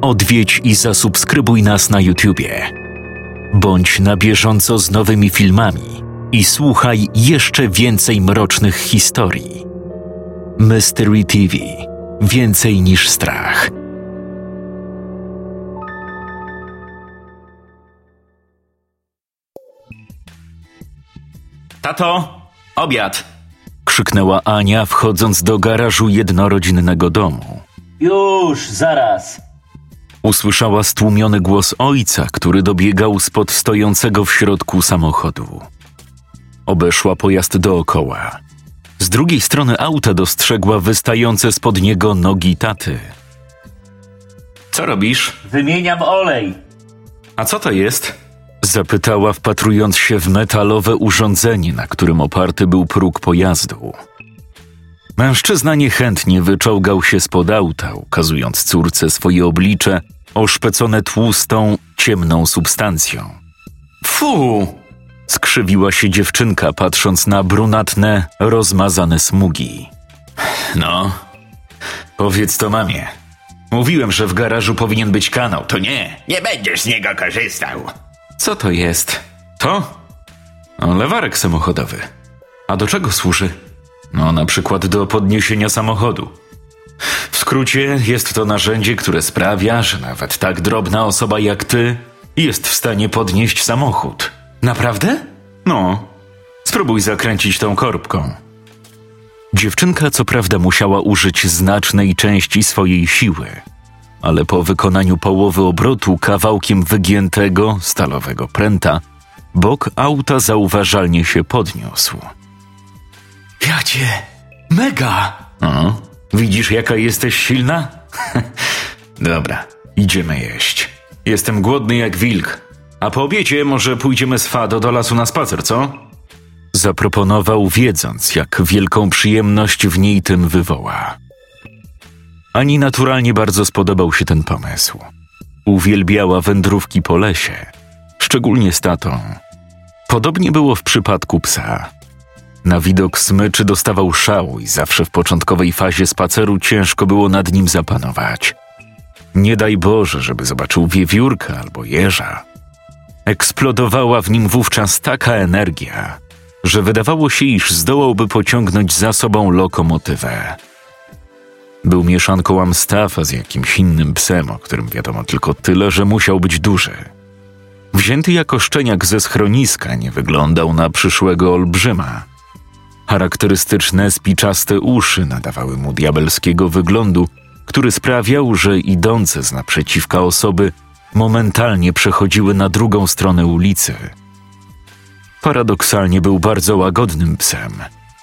odwiedź i zasubskrybuj nas na YouTubie. Bądź na bieżąco z nowymi filmami i słuchaj jeszcze więcej mrocznych historii. Mystery TV Więcej niż strach. Tato, obiad! Krzyknęła Ania, wchodząc do garażu jednorodzinnego domu. Już, zaraz! Usłyszała stłumiony głos ojca, który dobiegał spod stojącego w środku samochodu. Obeszła pojazd dookoła. Z drugiej strony auta dostrzegła wystające spod niego nogi taty. Co robisz? Wymieniam olej. A co to jest? Zapytała, wpatrując się w metalowe urządzenie, na którym oparty był próg pojazdu. Mężczyzna niechętnie wyczołgał się spod auta, ukazując córce swoje oblicze oszpecone tłustą, ciemną substancją. Fu! Skrzywiła się dziewczynka, patrząc na brunatne, rozmazane smugi. No, powiedz to mamie. Mówiłem, że w garażu powinien być kanał. To nie, nie będziesz z niego korzystał. Co to jest? To? O, lewarek samochodowy. A do czego służy? No, na przykład do podniesienia samochodu. W skrócie, jest to narzędzie, które sprawia, że nawet tak drobna osoba jak ty jest w stanie podnieść samochód. Naprawdę? No, spróbuj zakręcić tą korbką. Dziewczynka co prawda musiała użyć znacznej części swojej siły, ale po wykonaniu połowy obrotu kawałkiem wygiętego, stalowego pręta, bok auta zauważalnie się podniósł. Jacie, mega! O, widzisz jaka jesteś silna? Dobra, idziemy jeść. Jestem głodny jak wilk. A po obiecie może pójdziemy z Fado do lasu na spacer, co? Zaproponował, wiedząc, jak wielką przyjemność w niej tym wywoła. Ani naturalnie bardzo spodobał się ten pomysł. Uwielbiała wędrówki po lesie, szczególnie z tatą. Podobnie było w przypadku psa. Na widok smyczy dostawał szału i zawsze w początkowej fazie spaceru ciężko było nad nim zapanować. Nie daj Boże, żeby zobaczył wiewiórka albo jeża. Eksplodowała w nim wówczas taka energia, że wydawało się, iż zdołałby pociągnąć za sobą lokomotywę. Był mieszanką Amstafa z jakimś innym psem, o którym wiadomo tylko tyle, że musiał być duży. Wzięty jako szczeniak ze schroniska nie wyglądał na przyszłego olbrzyma. Charakterystyczne spiczaste uszy nadawały mu diabelskiego wyglądu, który sprawiał, że idące z naprzeciwka osoby momentalnie przechodziły na drugą stronę ulicy. Paradoksalnie był bardzo łagodnym psem,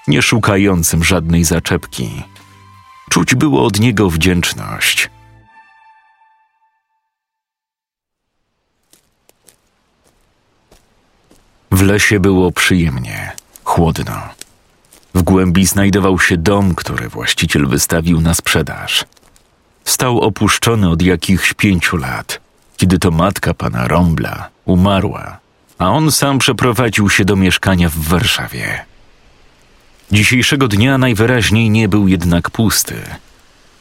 nie szukającym żadnej zaczepki. Czuć było od niego wdzięczność. W lesie było przyjemnie, chłodno. W głębi znajdował się dom, który właściciel wystawił na sprzedaż. Stał opuszczony od jakichś pięciu lat, kiedy to matka pana Rombla umarła, a on sam przeprowadził się do mieszkania w Warszawie. Dzisiejszego dnia najwyraźniej nie był jednak pusty.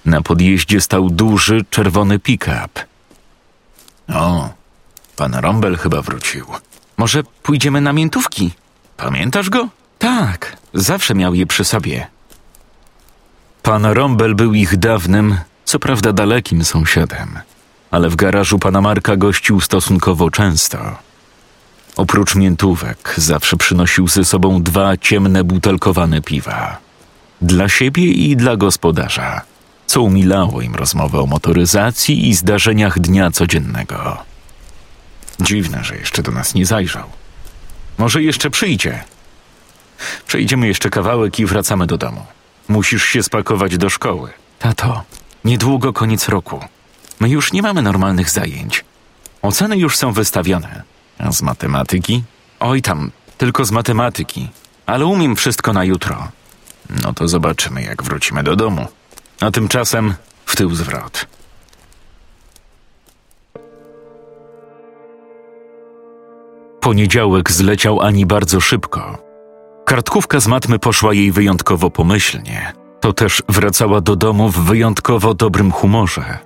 Na podjeździe stał duży, czerwony pick-up. O, pan Rombel chyba wrócił. Może pójdziemy na miętówki? Pamiętasz go? Tak, zawsze miał je przy sobie. Pan Rombel był ich dawnym, co prawda dalekim sąsiadem, ale w garażu pana Marka gościł stosunkowo często. Oprócz miętówek zawsze przynosił ze sobą dwa ciemne butelkowane piwa. Dla siebie i dla gospodarza, co umilało im rozmowę o motoryzacji i zdarzeniach dnia codziennego. Dziwne, że jeszcze do nas nie zajrzał. Może jeszcze przyjdzie. Przejdziemy jeszcze kawałek i wracamy do domu. Musisz się spakować do szkoły. Tato, niedługo koniec roku. My już nie mamy normalnych zajęć. Oceny już są wystawione. A z matematyki? Oj tam, tylko z matematyki. Ale umiem wszystko na jutro. No to zobaczymy, jak wrócimy do domu. A tymczasem w tył zwrot. Poniedziałek zleciał Ani bardzo szybko. Kartkówka z matmy poszła jej wyjątkowo pomyślnie. To też wracała do domu w wyjątkowo dobrym humorze.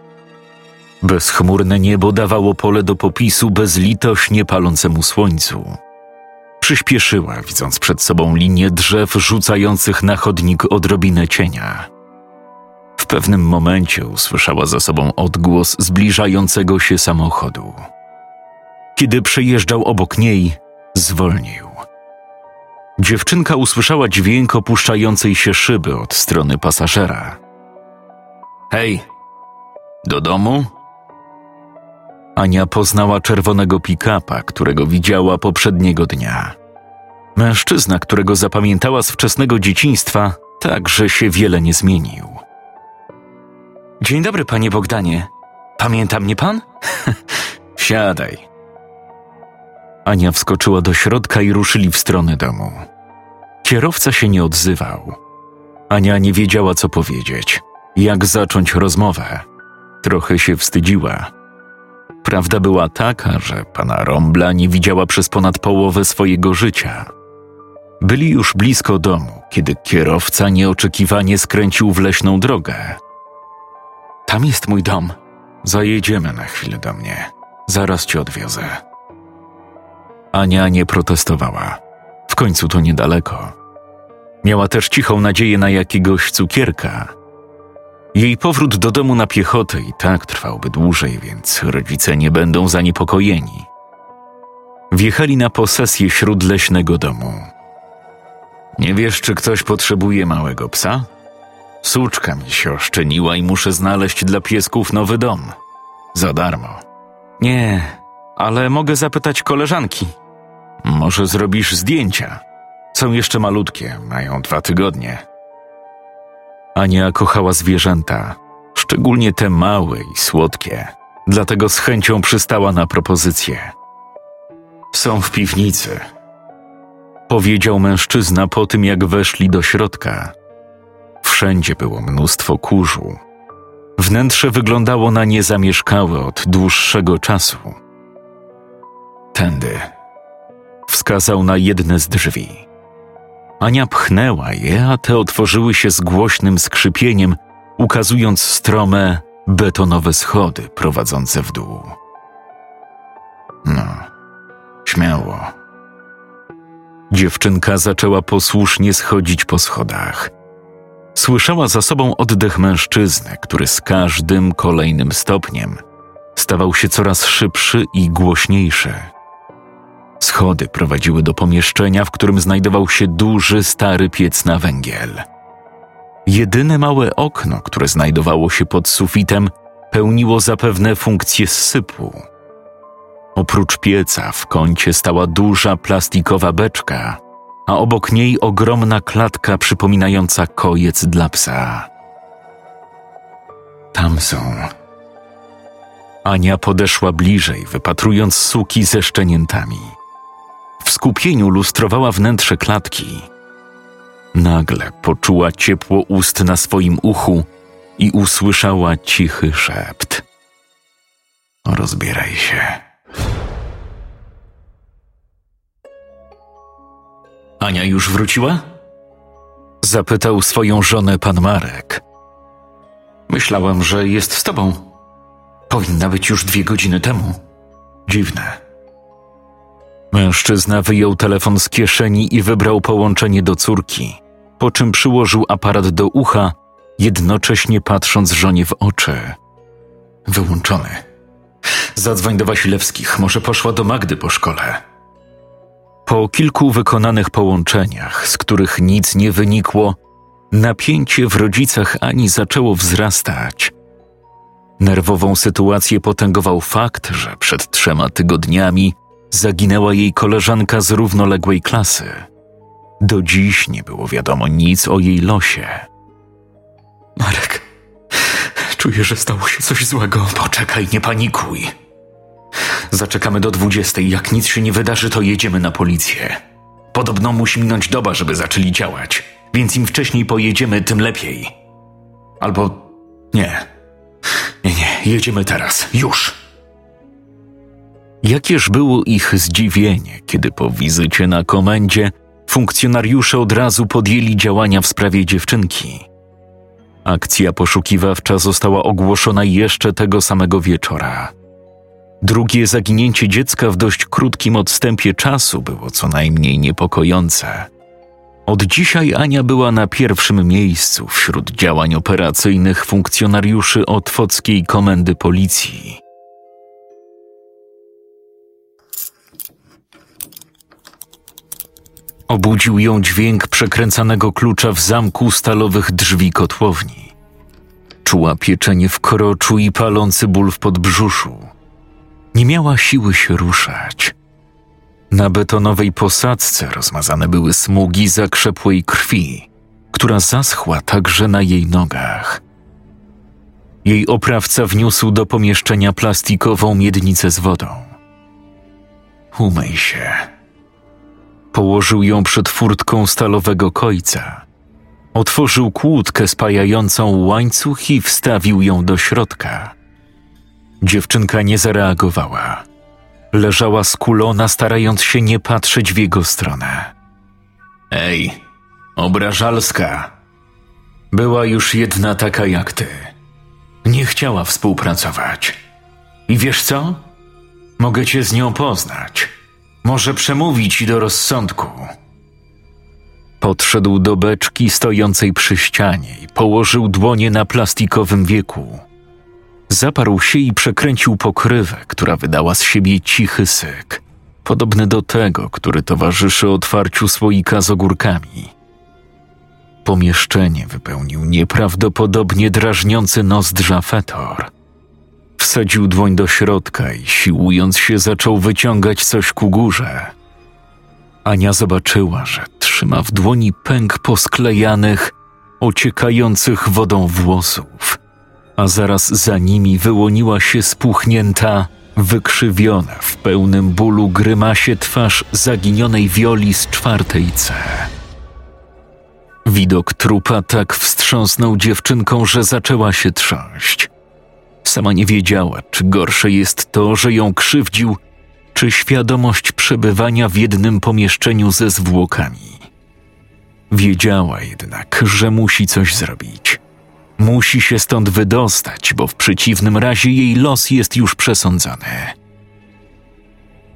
Bezchmurne niebo dawało pole do popisu bezlitośnie palącemu słońcu. Przyspieszyła, widząc przed sobą linię drzew rzucających na chodnik odrobinę cienia. W pewnym momencie usłyszała za sobą odgłos zbliżającego się samochodu. Kiedy przejeżdżał obok niej, zwolnił. Dziewczynka usłyszała dźwięk opuszczającej się szyby od strony pasażera. Hej, do domu? Ania poznała czerwonego pick-upa, którego widziała poprzedniego dnia. Mężczyzna, którego zapamiętała z wczesnego dzieciństwa, także się wiele nie zmienił. Dzień dobry, panie Bogdanie. Pamięta mnie pan? Siadaj. Ania wskoczyła do środka i ruszyli w stronę domu. Kierowca się nie odzywał. Ania nie wiedziała, co powiedzieć, jak zacząć rozmowę. Trochę się wstydziła. Prawda była taka, że pana Rombla nie widziała przez ponad połowę swojego życia. Byli już blisko domu, kiedy kierowca nieoczekiwanie skręcił w leśną drogę. Tam jest mój dom. Zajedziemy na chwilę do mnie. Zaraz cię odwiozę. Ania nie protestowała. W końcu to niedaleko. Miała też cichą nadzieję na jakiegoś cukierka. Jej powrót do domu na piechotę i tak trwałby dłużej, więc rodzice nie będą zaniepokojeni. Wjechali na posesję śródleśnego domu. Nie wiesz, czy ktoś potrzebuje małego psa? Suczka mi się oszczeniła i muszę znaleźć dla piesków nowy dom. Za darmo. Nie, ale mogę zapytać koleżanki. Może zrobisz zdjęcia? Są jeszcze malutkie, mają dwa tygodnie. Ania kochała zwierzęta, szczególnie te małe i słodkie, dlatego z chęcią przystała na propozycję. Są w piwnicy. Powiedział mężczyzna po tym, jak weszli do środka. Wszędzie było mnóstwo kurzu. Wnętrze wyglądało na niezamieszkałe od dłuższego czasu. Tędy. Wskazał na jedne z drzwi. Ania pchnęła je, a te otworzyły się z głośnym skrzypieniem, ukazując strome, betonowe schody prowadzące w dół. No, śmiało. Dziewczynka zaczęła posłusznie schodzić po schodach. Słyszała za sobą oddech mężczyzny, który z każdym kolejnym stopniem stawał się coraz szybszy i głośniejszy. Schody prowadziły do pomieszczenia, w którym znajdował się duży, stary piec na węgiel. Jedyne małe okno, które znajdowało się pod sufitem, pełniło zapewne funkcję sypu. Oprócz pieca w kącie stała duża plastikowa beczka, a obok niej ogromna klatka przypominająca kojec dla psa. Tam są. Ania podeszła bliżej, wypatrując suki ze szczeniętami. W skupieniu lustrowała wnętrze klatki. Nagle poczuła ciepło ust na swoim uchu i usłyszała cichy szept. Rozbieraj się. Ania już wróciła? Zapytał swoją żonę pan Marek. Myślałam, że jest z tobą. Powinna być już dwie godziny temu. Dziwne. Mężczyzna wyjął telefon z kieszeni i wybrał połączenie do córki, po czym przyłożył aparat do ucha, jednocześnie patrząc żonie w oczy. Wyłączony. Zadzwoń do Wasilewskich, może poszła do Magdy po szkole. Po kilku wykonanych połączeniach, z których nic nie wynikło, napięcie w rodzicach Ani zaczęło wzrastać. Nerwową sytuację potęgował fakt, że przed trzema tygodniami zaginęła jej koleżanka z równoległej klasy. Do dziś nie było wiadomo nic o jej losie. Marek, czuję, że stało się coś złego. Poczekaj, nie panikuj. Zaczekamy do dwudziestej. Jak nic się nie wydarzy, to jedziemy na policję. Podobno musi minąć doba, żeby zaczęli działać, więc im wcześniej pojedziemy, tym lepiej. Albo nie. Nie, nie, jedziemy teraz. Już. Jakież było ich zdziwienie, kiedy po wizycie na komendzie funkcjonariusze od razu podjęli działania w sprawie dziewczynki. Akcja poszukiwawcza została ogłoszona jeszcze tego samego wieczora. Drugie zaginięcie dziecka w dość krótkim odstępie czasu było co najmniej niepokojące. Od dzisiaj Ania była na pierwszym miejscu wśród działań operacyjnych funkcjonariuszy Otwockiej Komendy Policji. Obudził ją dźwięk przekręcanego klucza w zamku stalowych drzwi kotłowni. Czuła pieczenie w kroczu i palący ból w podbrzuszu. Nie miała siły się ruszać. Na betonowej posadzce rozmazane były smugi zakrzepłej krwi, która zaschła także na jej nogach. Jej oprawca wniósł do pomieszczenia plastikową miednicę z wodą. Umyj się. Położył ją przed furtką stalowego kojca. Otworzył kłódkę spajającą łańcuch i wstawił ją do środka. Dziewczynka nie zareagowała. Leżała skulona, starając się nie patrzeć w jego stronę. Ej, obrażalska. Była już jedna taka jak ty. Nie chciała współpracować. I wiesz co? Mogę cię z nią poznać. Może przemówić do rozsądku. Podszedł do beczki stojącej przy ścianie i położył dłonie na plastikowym wieku. Zaparł się i przekręcił pokrywę, która wydała z siebie cichy syk, podobny do tego, który towarzyszy otwarciu słoika z ogórkami. Pomieszczenie wypełnił nieprawdopodobnie drażniący nozdrza fetor. Wsadził dłoń do środka i siłując się zaczął wyciągać coś ku górze. Ania zobaczyła, że trzyma w dłoni pęk posklejanych, ociekających wodą włosów, a zaraz za nimi wyłoniła się spuchnięta, wykrzywiona w pełnym bólu grymasie twarz zaginionej wioli z czwartej C. Widok trupa tak wstrząsnął dziewczynką, że zaczęła się trząść. Sama nie wiedziała, czy gorsze jest to, że ją krzywdził, czy świadomość przebywania w jednym pomieszczeniu ze zwłokami. Wiedziała jednak, że musi coś zrobić. Musi się stąd wydostać, bo w przeciwnym razie jej los jest już przesądzony.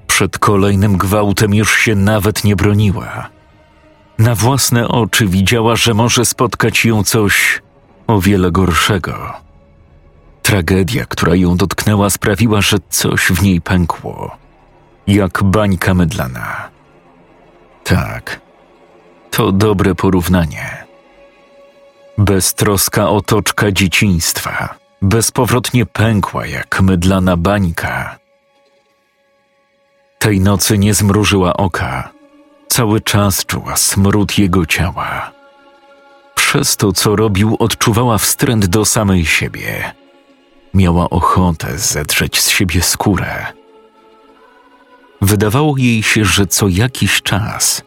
Przed kolejnym gwałtem już się nawet nie broniła. Na własne oczy widziała, że może spotkać ją coś o wiele gorszego. Tragedia, która ją dotknęła, sprawiła, że coś w niej pękło, jak bańka mydlana. Tak, to dobre porównanie. Beztroska otoczka dzieciństwa bezpowrotnie pękła jak mydlana bańka. Tej nocy nie zmrużyła oka. Cały czas czuła smród jego ciała. Przez to, co robił, odczuwała wstręt do samej siebie. Miała ochotę zedrzeć z siebie skórę. Wydawało jej się, że co jakiś czas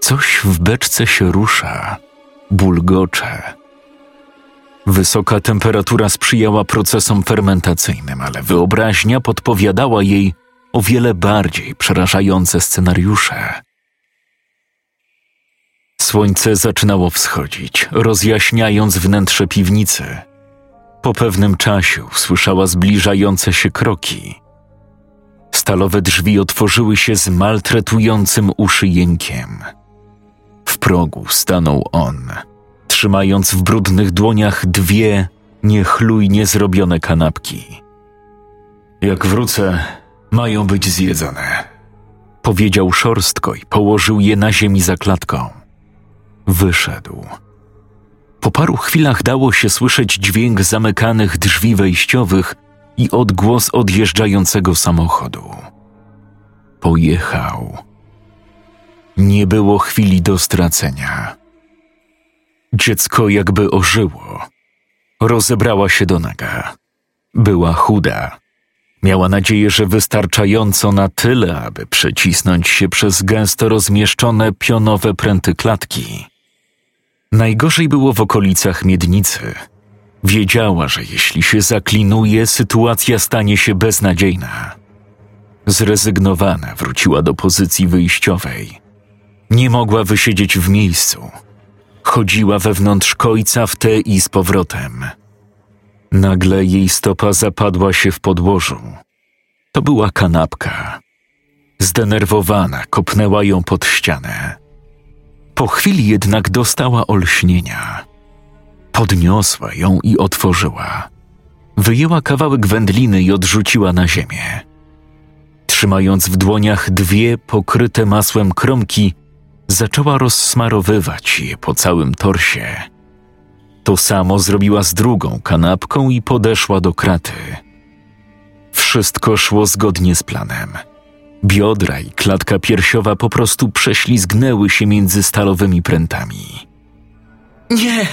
coś w beczce się rusza, bulgocze. Wysoka temperatura sprzyjała procesom fermentacyjnym, ale wyobraźnia podpowiadała jej o wiele bardziej przerażające scenariusze. Słońce zaczynało wschodzić, rozjaśniając wnętrze piwnicy. Po pewnym czasie usłyszała zbliżające się kroki. Stalowe drzwi otworzyły się z maltretującym uszy jękiem. W progu stanął on, trzymając w brudnych dłoniach dwie niechlujnie zrobione kanapki. Jak wrócę, mają być zjedzone. Powiedział szorstko i położył je na ziemi za klatką. Wyszedł. Po paru chwilach dało się słyszeć dźwięk zamykanych drzwi wejściowych i odgłos odjeżdżającego samochodu. Pojechał. Nie było chwili do stracenia. Dziecko jakby ożyło. Rozebrała się do naga. Była chuda. Miała nadzieję, że wystarczająco na tyle, aby przecisnąć się przez gęsto rozmieszczone pionowe pręty klatki. Najgorzej było w okolicach miednicy. Wiedziała, że jeśli się zaklinuje, sytuacja stanie się beznadziejna. Zrezygnowana wróciła do pozycji wyjściowej. Nie mogła wysiedzieć w miejscu. Chodziła wewnątrz kojca w te i z powrotem. Nagle jej stopa zapadła się w podłożu. To była kanapka. Zdenerwowana kopnęła ją pod ścianę. Po chwili jednak dostała olśnienia. Podniosła ją i otworzyła. Wyjęła kawałek wędliny i odrzuciła na ziemię. Trzymając w dłoniach dwie pokryte masłem kromki, zaczęła rozsmarowywać je po całym torsie. To samo zrobiła z drugą kanapką i podeszła do kraty. Wszystko szło zgodnie z planem. Biodra i klatka piersiowa po prostu prześlizgnęły się między stalowymi prętami. Nie!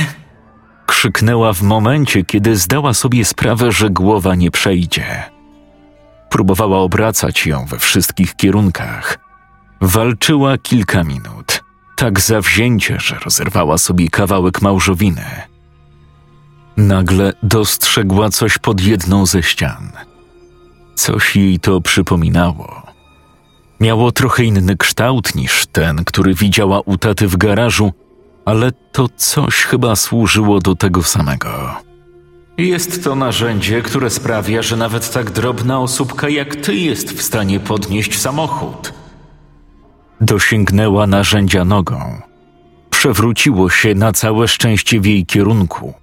Krzyknęła w momencie, kiedy zdała sobie sprawę, że głowa nie przejdzie. Próbowała obracać ją we wszystkich kierunkach. Walczyła kilka minut, tak zawzięcie, że rozerwała sobie kawałek małżowiny. Nagle dostrzegła coś pod jedną ze ścian. Coś jej to przypominało. Miało trochę inny kształt niż ten, który widziała u taty w garażu, ale to coś chyba służyło do tego samego. Jest to narzędzie, które sprawia, że nawet tak drobna osóbka jak ty jest w stanie podnieść samochód. Dosięgnęła narzędzia nogą. Przewróciło się na całe szczęście w jej kierunku.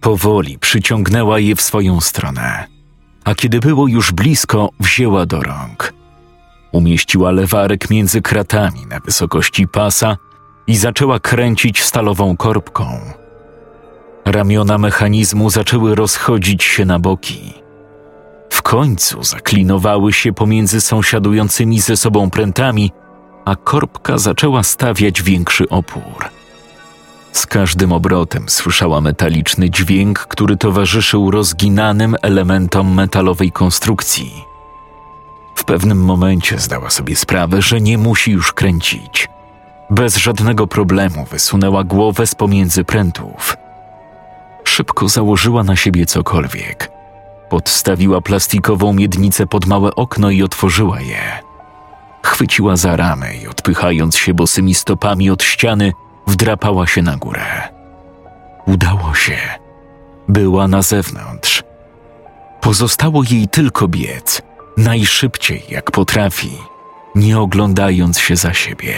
Powoli przyciągnęła je w swoją stronę, a kiedy było już blisko, wzięła do rąk. Umieściła lewarek między kratami na wysokości pasa i zaczęła kręcić stalową korbką. Ramiona mechanizmu zaczęły rozchodzić się na boki. W końcu zaklinowały się pomiędzy sąsiadującymi ze sobą prętami, a korbka zaczęła stawiać większy opór. Z każdym obrotem słyszała metaliczny dźwięk, który towarzyszył rozginanym elementom metalowej konstrukcji. W pewnym momencie zdała sobie sprawę, że nie musi już kręcić. Bez żadnego problemu wysunęła głowę z pomiędzy prętów. Szybko założyła na siebie cokolwiek. Podstawiła plastikową miednicę pod małe okno i otworzyła je. Chwyciła za ramę i odpychając się bosymi stopami od ściany, wdrapała się na górę. Udało się. Była na zewnątrz. Pozostało jej tylko biec, najszybciej jak potrafi, nie oglądając się za siebie.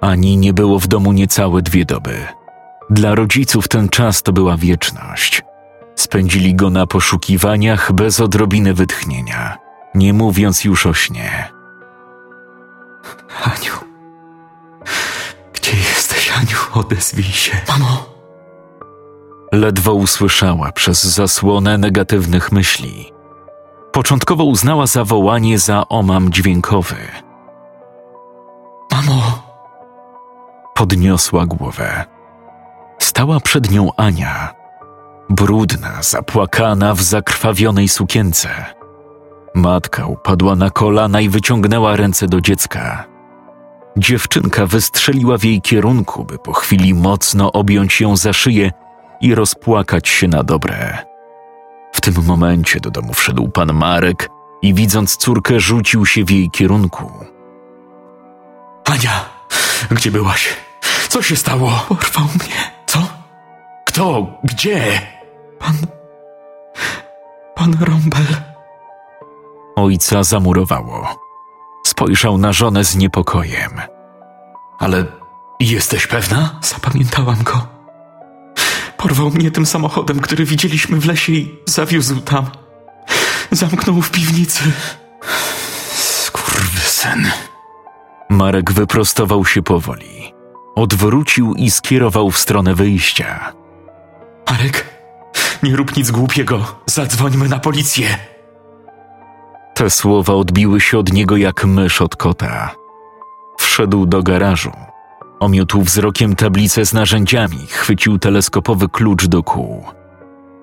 Ani nie było w domu niecałe dwie doby. Dla rodziców ten czas to była wieczność. Spędzili go na poszukiwaniach bez odrobiny wytchnienia, nie mówiąc już o śnie. Aniu. Gdzie jesteś, Aniu? Odezwij się. Mamo! Ledwo usłyszała przez zasłonę negatywnych myśli. Początkowo uznała zawołanie za omam dźwiękowy. Mamo! Podniosła głowę. Stała przed nią Ania. Brudna, zapłakana w zakrwawionej sukience. Matka upadła na kolana i wyciągnęła ręce do dziecka. Dziewczynka wystrzeliła w jej kierunku, by po chwili mocno objąć ją za szyję i rozpłakać się na dobre. W tym momencie do domu wszedł pan Marek i widząc córkę rzucił się w jej kierunku. Ania! Gdzie byłaś? Co się stało? Porwał mnie. Co? Kto? Gdzie? Pan. Pan Rombel. Ojca zamurowało. Spojrzał na żonę z niepokojem. Ale jesteś pewna? Zapamiętałam go. Porwał mnie tym samochodem, który widzieliśmy w lesie i zawiózł tam. Zamknął w piwnicy. Skurwysyn. Marek wyprostował się powoli. Odwrócił i skierował w stronę wyjścia. Marek, nie rób nic głupiego. Zadzwońmy na policję. Te słowa odbiły się od niego jak mysz od kota. Wszedł do garażu. Omiótł wzrokiem tablicę z narzędziami, chwycił teleskopowy klucz do kół.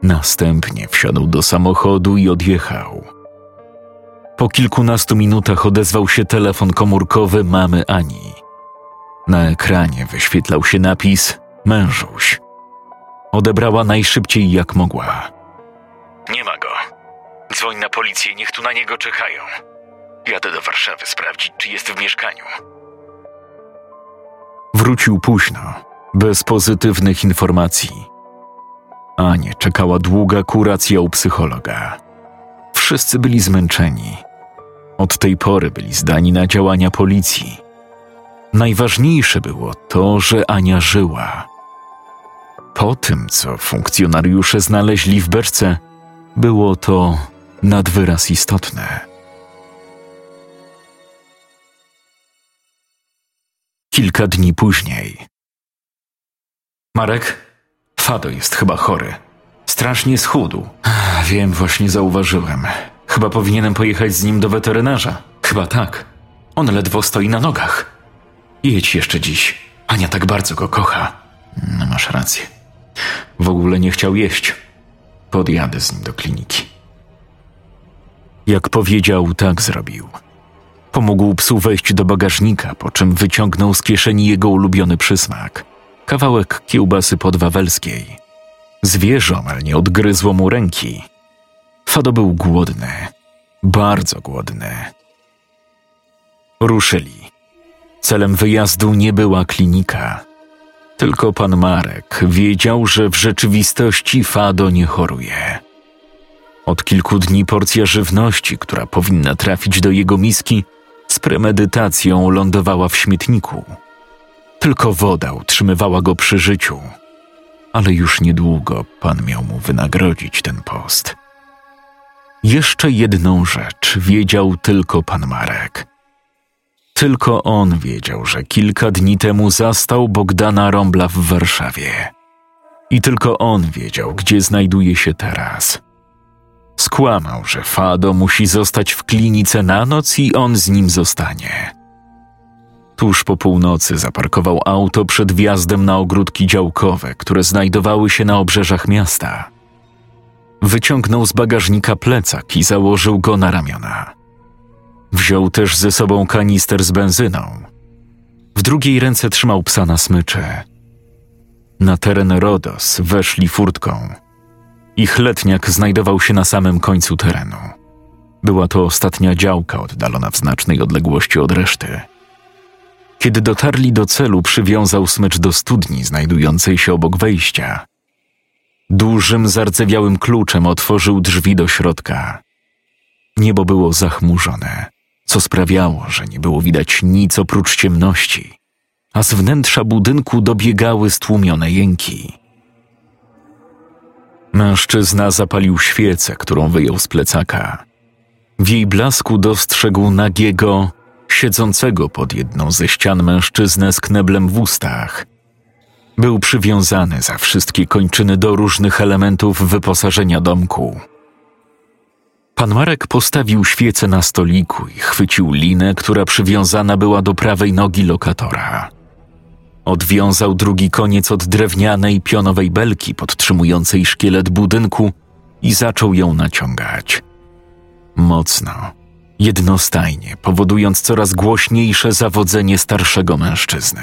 Następnie wsiadł do samochodu i odjechał. Po kilkunastu minutach odezwał się telefon komórkowy mamy Ani. Na ekranie wyświetlał się napis mężuś. Odebrała najszybciej jak mogła. Nie ma go. Dzwoń na policję, niech tu na niego czekają. Jadę do Warszawy sprawdzić, czy jest w mieszkaniu. Wrócił późno, bez pozytywnych informacji. Anię czekała długa kuracja u psychologa. Wszyscy byli zmęczeni. Od tej pory byli zdani na działania policji. Najważniejsze było to, że Ania żyła. Po tym, co funkcjonariusze znaleźli w beczce, było to nad wyraz istotne. Kilka dni później. Marek, Fado jest chyba chory. Strasznie schudł. Wiem, właśnie zauważyłem. Chyba powinienem pojechać z nim do weterynarza. Chyba tak. On ledwo stoi na nogach. Jedź jeszcze dziś. Ania tak bardzo go kocha. No, masz rację. W ogóle nie chciał jeść. Podjadę z nim do kliniki. Jak powiedział, tak zrobił. Pomógł psu wejść do bagażnika, po czym wyciągnął z kieszeni jego ulubiony przysmak kawałek kiełbasy podwawelskiej. Zwierzę nie odgryzło mu ręki. Fado był głodny, bardzo głodny. Ruszyli. Celem wyjazdu nie była klinika. Tylko pan Marek wiedział, że w rzeczywistości Fado nie choruje. Od kilku dni porcja żywności, która powinna trafić do jego miski, z premedytacją lądowała w śmietniku. Tylko woda utrzymywała go przy życiu, ale już niedługo pan miał mu wynagrodzić ten post. Jeszcze jedną rzecz wiedział tylko pan Marek. Tylko on wiedział, że kilka dni temu zastał Bogdana Rombla w Warszawie. I tylko on wiedział, gdzie znajduje się teraz. Skłamał, że Fado musi zostać w klinice na noc i on z nim zostanie. Tuż po północy zaparkował auto przed wjazdem na ogródki działkowe, które znajdowały się na obrzeżach miasta. Wyciągnął z bagażnika plecak i założył go na ramiona. Wziął też ze sobą kanister z benzyną. W drugiej ręce trzymał psa na smycze. Na teren Rodos weszli furtką. Ich letniak znajdował się na samym końcu terenu. Była to ostatnia działka oddalona w znacznej odległości od reszty. Kiedy dotarli do celu, przywiązał smycz do studni znajdującej się obok wejścia. Dużym, zardzewiałym kluczem otworzył drzwi do środka. Niebo było zachmurzone, co sprawiało, że nie było widać nic oprócz ciemności, a z wnętrza budynku dobiegały stłumione jęki. Mężczyzna zapalił świecę, którą wyjął z plecaka. W jej blasku dostrzegł nagiego, siedzącego pod jedną ze ścian mężczyznę z kneblem w ustach. Był przywiązany za wszystkie kończyny do różnych elementów wyposażenia domku. Pan Marek postawił świecę na stoliku i chwycił linę, która przywiązana była do prawej nogi lokatora. Odwiązał drugi koniec od drewnianej pionowej belki podtrzymującej szkielet budynku i zaczął ją naciągać. Mocno, jednostajnie, powodując coraz głośniejsze zawodzenie starszego mężczyzny.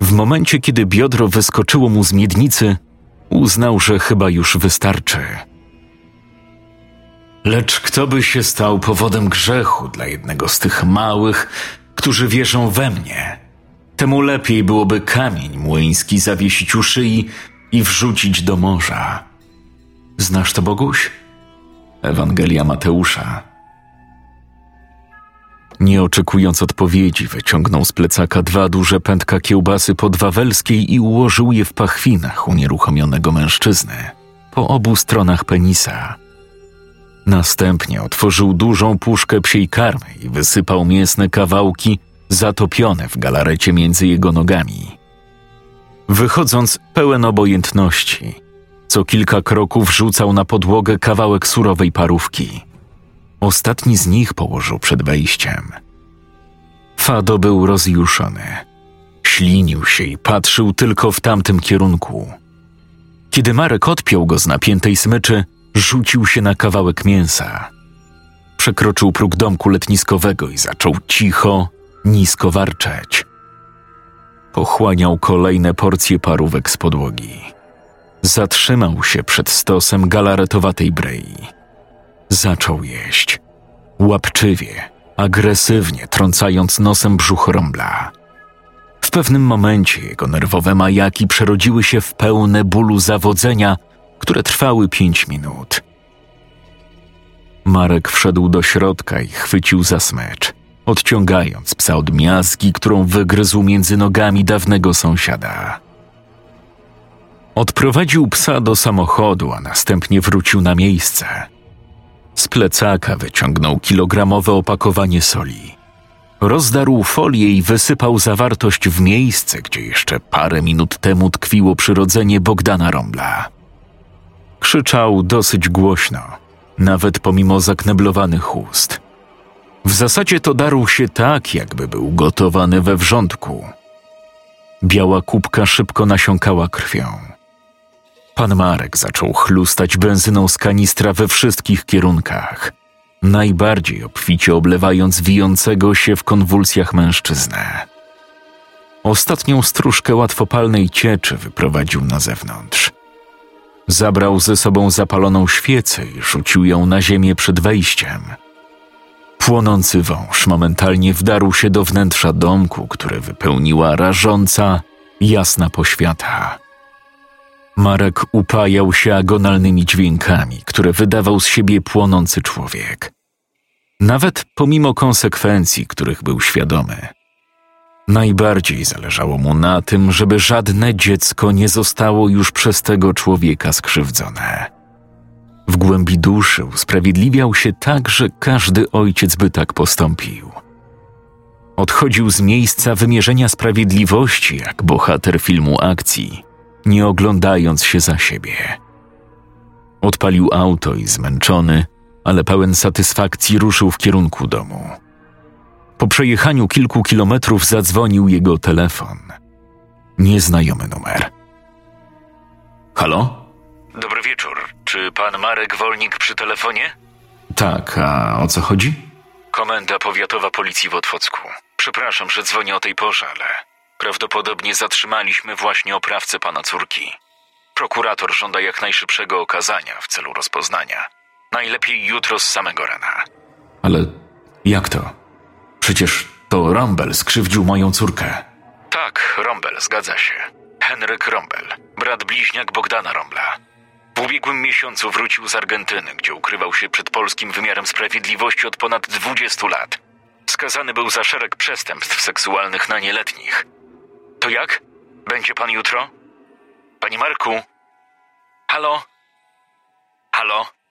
W momencie, kiedy biodro wyskoczyło mu z miednicy, uznał, że chyba już wystarczy. Lecz kto by się stał powodem grzechu dla jednego z tych małych, którzy wierzą we mnie? Temu lepiej byłoby kamień młyński zawiesić u szyi i wrzucić do morza. Znasz to, Boguś? Ewangelia Mateusza, nie oczekując odpowiedzi, wyciągnął z plecaka dwa duże pętka kiełbasy podwawelskiej i ułożył je w pachwinach unieruchomionego mężczyzny, po obu stronach penisa. Następnie otworzył dużą puszkę psiej karmy i wysypał mięsne kawałki zatopione w galarecie między jego nogami. Wychodząc pełen obojętności, co kilka kroków rzucał na podłogę kawałek surowej parówki – Ostatni z nich położył przed wejściem. Fado był rozjuszony. Ślinił się i patrzył tylko w tamtym kierunku. Kiedy Marek odpiął go z napiętej smyczy, rzucił się na kawałek mięsa. Przekroczył próg domku letniskowego i zaczął cicho, nisko warczeć. Pochłaniał kolejne porcje parówek z podłogi. Zatrzymał się przed stosem galaretowatej brei Zaczął jeść. Łapczywie, agresywnie trącając nosem brzuch rąbla. W pewnym momencie jego nerwowe majaki przerodziły się w pełne bólu zawodzenia, które trwały pięć minut. Marek wszedł do środka i chwycił za smycz, odciągając psa od miazgi, którą wygryzł między nogami dawnego sąsiada. Odprowadził psa do samochodu, a następnie wrócił na miejsce. Z plecaka wyciągnął kilogramowe opakowanie soli. Rozdarł folię i wysypał zawartość w miejsce, gdzie jeszcze parę minut temu tkwiło przyrodzenie Bogdana Rąbla. Krzyczał dosyć głośno, nawet pomimo zakneblowanych ust. W zasadzie to darł się tak, jakby był gotowany we wrzątku. Biała kubka szybko nasiąkała krwią. Pan Marek zaczął chlustać benzyną z kanistra we wszystkich kierunkach, najbardziej obficie oblewając wijącego się w konwulsjach mężczyznę. Ostatnią stróżkę łatwopalnej cieczy wyprowadził na zewnątrz. Zabrał ze sobą zapaloną świecę i rzucił ją na ziemię przed wejściem. Płonący wąż momentalnie wdarł się do wnętrza domku, które wypełniła rażąca, jasna poświata. Marek upajał się agonalnymi dźwiękami, które wydawał z siebie płonący człowiek. Nawet pomimo konsekwencji, których był świadomy. Najbardziej zależało mu na tym, żeby żadne dziecko nie zostało już przez tego człowieka skrzywdzone. W głębi duszy usprawiedliwiał się tak, że każdy ojciec by tak postąpił. Odchodził z miejsca wymierzenia sprawiedliwości jak bohater filmu akcji, nie oglądając się za siebie. Odpalił auto i zmęczony, ale pełen satysfakcji ruszył w kierunku domu. Po przejechaniu kilku kilometrów zadzwonił jego telefon. Nieznajomy numer. Halo? Dobry wieczór. Czy pan Marek Wolnik przy telefonie? Tak, a o co chodzi? Komenda Powiatowa Policji w Otwocku. Przepraszam, że dzwonię o tej porze, ale prawdopodobnie zatrzymaliśmy właśnie oprawcę pana córki. Prokurator żąda jak najszybszego okazania w celu rozpoznania. Najlepiej jutro z samego rana. Ale jak to? Przecież to Rombel skrzywdził moją córkę. Tak, Rombel, zgadza się. Henryk Rombel, brat bliźniak Bogdana Rombla. W ubiegłym miesiącu wrócił z Argentyny, gdzie ukrywał się przed polskim wymiarem sprawiedliwości od ponad 20 lat. Skazany był za szereg przestępstw seksualnych na nieletnich. To jak? Będzie pan jutro? Panie Marku? Halo? Halo?